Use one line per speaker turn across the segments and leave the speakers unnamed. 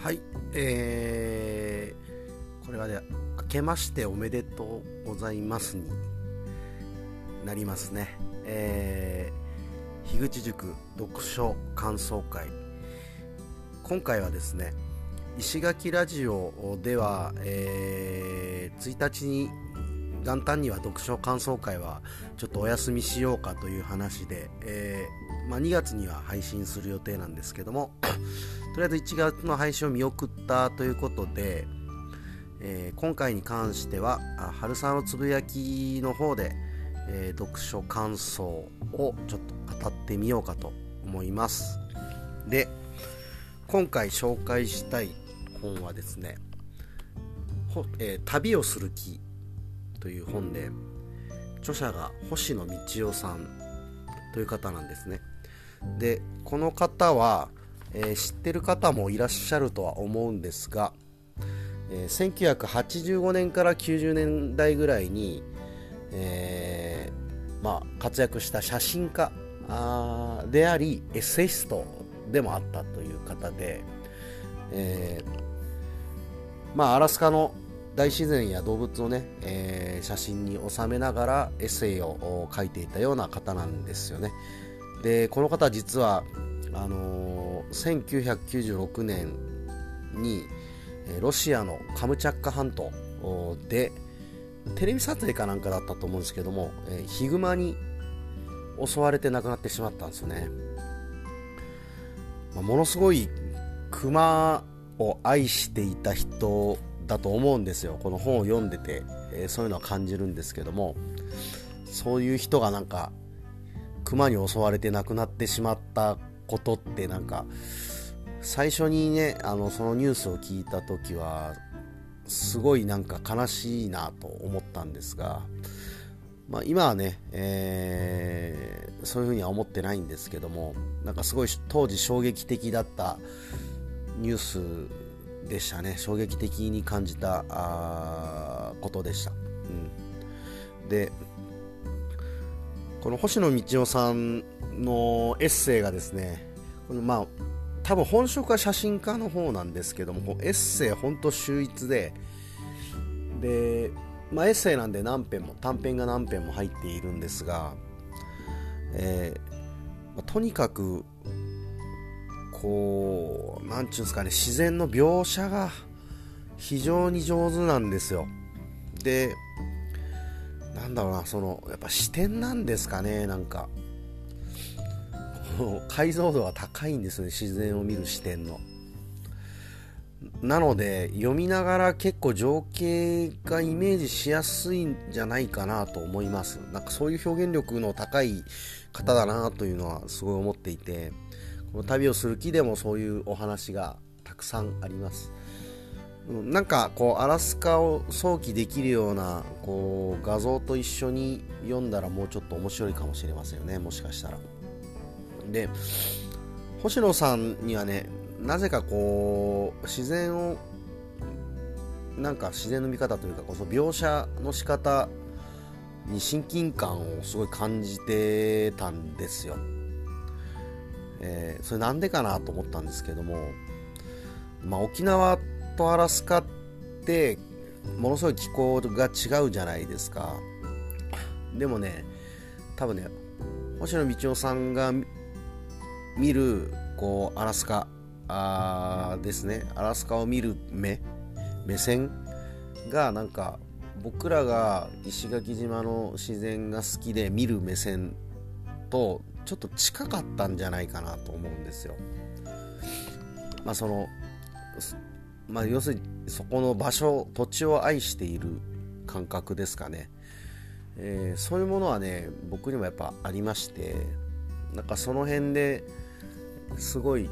はい、えー、これはね、明けましておめでとうございますになりますね。えー、樋口塾読書感想会。今回はですね、石垣ラジオでは、えー、1日に元旦には読書感想会はちょっとお休みしようかという話で、えーまあ、2月には配信する予定なんですけどもとりあえず1月の配信を見送ったということで、えー、今回に関しては春雨のつぶやきの方で、えー、読書感想をちょっと語ってみようかと思います。で今回紹介したい本はですね「えー、旅をする気」という本で著者が星野道夫さんという方なんですね。でこの方は、えー、知ってる方もいらっしゃるとは思うんですが、えー、1985年から90年代ぐらいに、えー、まあ、活躍した写真家でありエッセイストでもあったという方で、えまあ、アラスカの大自然や動物をね、えー、写真に収めながらエッセイを書いていたような方なんですよね。でこの方実はあのー、1996年にロシアのカムチャッカ半島でテレビ撮影かなんかだったと思うんですけども、ヒグマに襲われて亡くなってしまったんですよね、まあ、ものすごいクマを愛していた人だと思うんですよ。この本を読んでて、えー、そういうのは感じるんですけどもそういう人がなんか熊に襲われて亡くなってしまったことってなんか最初にねあのそのニュースを聞いた時はすごいなんか悲しいなと思ったんですが、まあ、今はね、えー、そういうふうには思ってないんですけどもなんかすごい当時衝撃的だったニュースでしたね。衝撃的に感じたあことでした、うん、でこの星野道夫さんのエッセイがですねこのまあ多分本職は写真家の方なんですけどもエッセイほんと秀逸でで、まあ、エッセイなんで何編も短編が何編も入っているんですが、えー、とにかくこう何て言うんですかね自然の描写が非常に上手なんですよ。でなんだろうなそのやっぱ視点なんですかねなんか。解像度が高いんですね自然を見る視点のなので読みながら結構情景がイメージしやすいんじゃないかなと思いますなんかそういう表現力の高い方だなというのはすごい思っていてこの旅をする木でもそういうお話がたくさんあります。なんかこうアラスカを想起できるようなこう画像と一緒に読んだらもうちょっと面白いかもしれませんよねもしかしたら。で星野さんにはねなぜかこう自然をなんか自然の見方というかこそ描写の仕方に親近感をすごい感じてたんですよ。えー、それなんでかなと思ったんですけども、まあ、沖縄とアラスカってものすごい気候が違うじゃないですかでもね多分ね星野道夫さんが見るこうアラスカ。あですね。アラスカを見る目。目線がなんか僕らが石垣島の自然が好きで見る目線とちょっと近かったんじゃないかなと思うんですよ。まあそのまあ、要するにそこの場所土地を愛している感覚ですかね、えー、そういうものはね僕にもやっぱありましてなんかその辺ですごい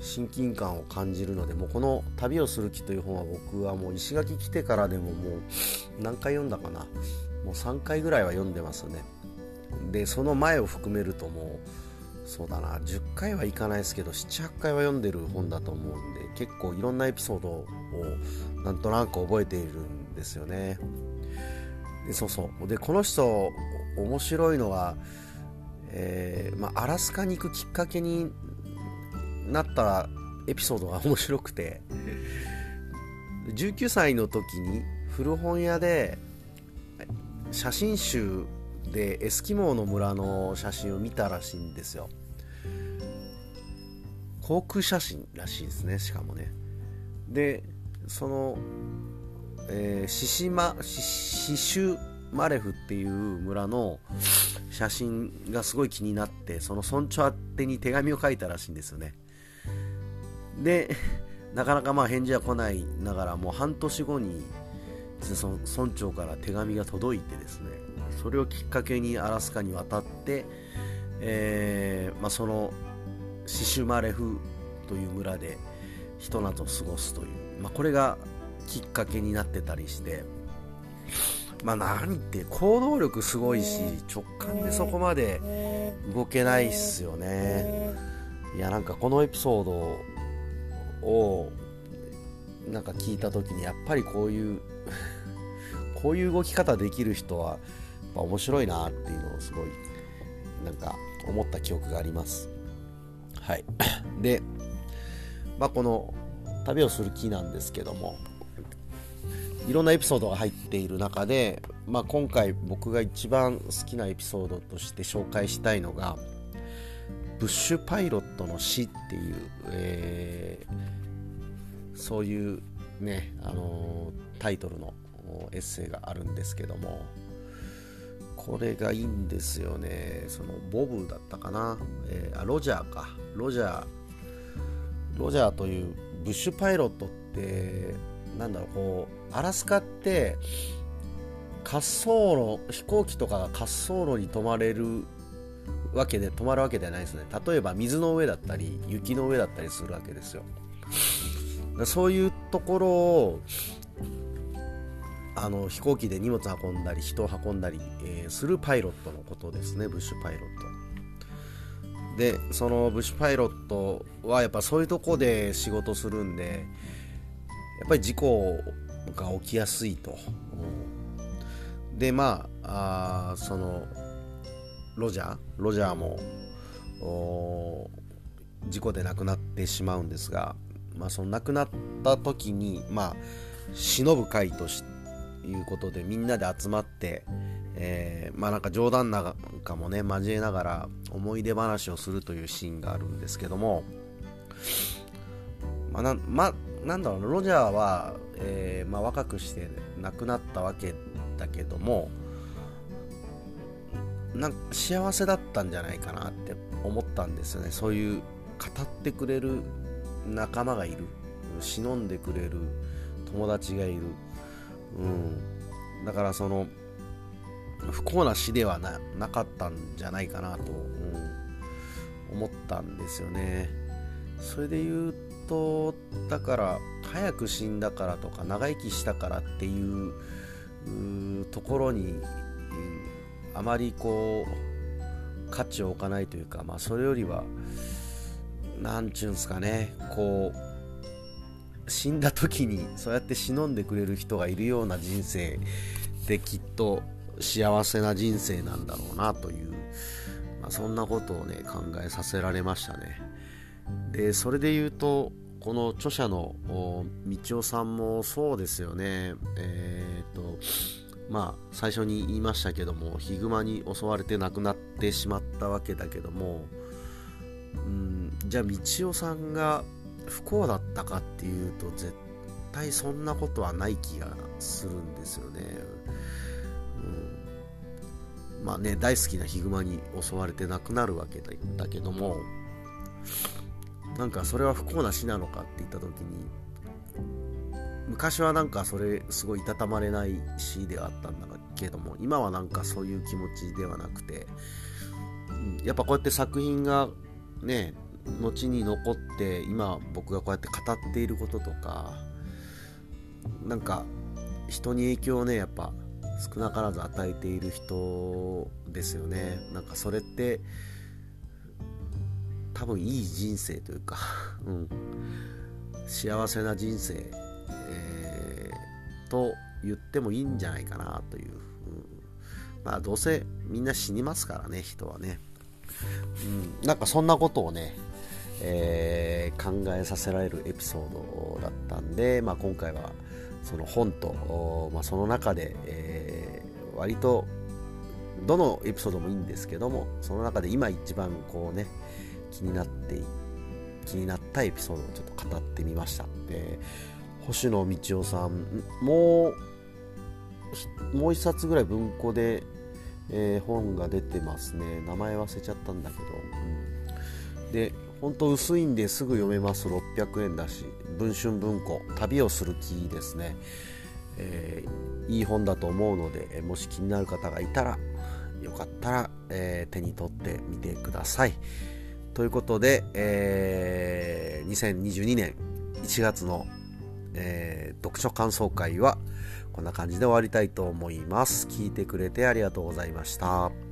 親近感を感じるのでもうこの「旅をする気」という本は僕はもう石垣来てからでももう何回読んだかな。もう3回ぐらいは読んでますね。でその前を含めるともうそうだな。10回はいかないですけど78回は読んでる本だと思うんで結構いろんなエピソードをなんとなく覚えているんですよね。でそうそう。でこの人面白いのは、えー、まあ、アラスカに行くきっかけになったエピソードが面白くて。19歳の時に古本屋で写真集でエスキモーの村の写真を見たらしいんですよ。航空写真らしいですねしかもね。でその、えー、シシマシシュマレフっていう村の写真がすごい気になってその村長宛てに手紙を書いたらしいんですよね。で なかなかまあ返事は来ないながらもう半年後にその村長から手紙が届いてですねそれをきっかけにアラスカに渡って、えーまあ、そのシシュマレフという村でひと夏を過ごすという、まあ、これがきっかけになってたりしてまあ何って行動力すごいし直感でそこまで動けないっすよね。いやなんかこのエピソードをなんか聞いた時にやっぱりこういう こういう動き方できる人は面白いなっていうのをすごいなんか思った記憶があります。はい。でまあこの旅をする木なんですけどもいろんなエピソードが入っている中で、まあ、今回僕が一番好きなエピソードとして紹介したいのがブッシュパイロットの死っていう、えー、そういうね、あのー、タイトルのエッセイがあるんですけどもこれがいいんですよね。そのボブだったかな、えー、あロジャーか。ロジャー。ロジャーというブッシュパイロットってなんだろうこうアラスカって滑走路飛行機とかが滑走路に止まれるわけで止まるわけではないですね。例えば水の上だったり雪の上だったりするわけですよ。そういうところをあの飛行機で荷物運んだり人を運んだり、えー、するパイロットのことですね。ブッシュパイロット。でそのブッシュパイロットはやっぱそういうとこで仕事するんでやっぱり事故が起きやすいと。でまああそのロジャーロジャーも事故で亡くなってしまうんですが、まあ、その亡くなった時に、まあ、忍ぶ会ということでみんなで集まって、えー、まあなんか冗談なんかもね交えながら思い出話をするというシーンがあるんですけども、まあなまなんだろうロジャーは、えー、まあ、若くして亡くなったわけだけどもなんか幸せだったんじゃないかなって思ったんですよね。そういう語ってくれる仲間がいる。忍んでくれる。友達がいる、うん、だからその不幸な死ではななかったんじゃないかなと、うん、思ったんですよね。それで言うとだから早く死んだからとか長生きしたからっていうところにあまりこう価値を置かないというか、まあ、それよりは何ちゅうんすかねこう死んだ時にそうやって忍んでくれる人がいるような人生できっと幸せな人生なんだろうなという、まあ、そんなことをね考えさせられましたね。でそれで言うとこの著者の道夫さんもそうですよねえー、っとまあ最初に言いましたけどもヒグマに襲われて亡くなってしまったわけだけどもうんじゃあ道夫さんが不幸だったかっていうと絶対そんなことはない気がするんですよね、うん、まあね大好きなヒグマに襲われて亡くなるわけだけどもなんかそれは不幸な死なのかって言った時に昔はなんかそれすごいいたたまれない死ではあったんだけども今はなんかそういう気持ちではなくて、うん、やっぱこうやって作品がね後に残って今僕がこうやって語っていることとかなんか人に影響をねやっぱ少なからず与えている人ですよね。なんかそれって多分いい人生というか、うん、幸せな人生、えー、と言ってもいいんじゃないかなという、う。ん、まあどうせみんな死にますからね人はね、うん、なんかそんなことをね、えー、考えさせられるエピソードだったんで、まあ、今回はその本と、まあ、その中で、えー、割とどのエピソードもいいんですけどもその中で今一番こうね気になって気になったエピソードをちょっと語ってみましたで星野道夫さん。もうもう一冊ぐらい文庫で、えー、本が出てますね。名前忘れちゃったんだけど、うん、で本当薄いんですぐ読めます。600円だし。文春文庫。旅をする気ですね、えー、いい本だと思うのでもし気になる方がいたらよかったら、えー、手に取ってみてください。ということで、えー、2022年1月の、えー、読書感想会はこんな感じで終わりたいと思います。聞いてくれてありがとうございました。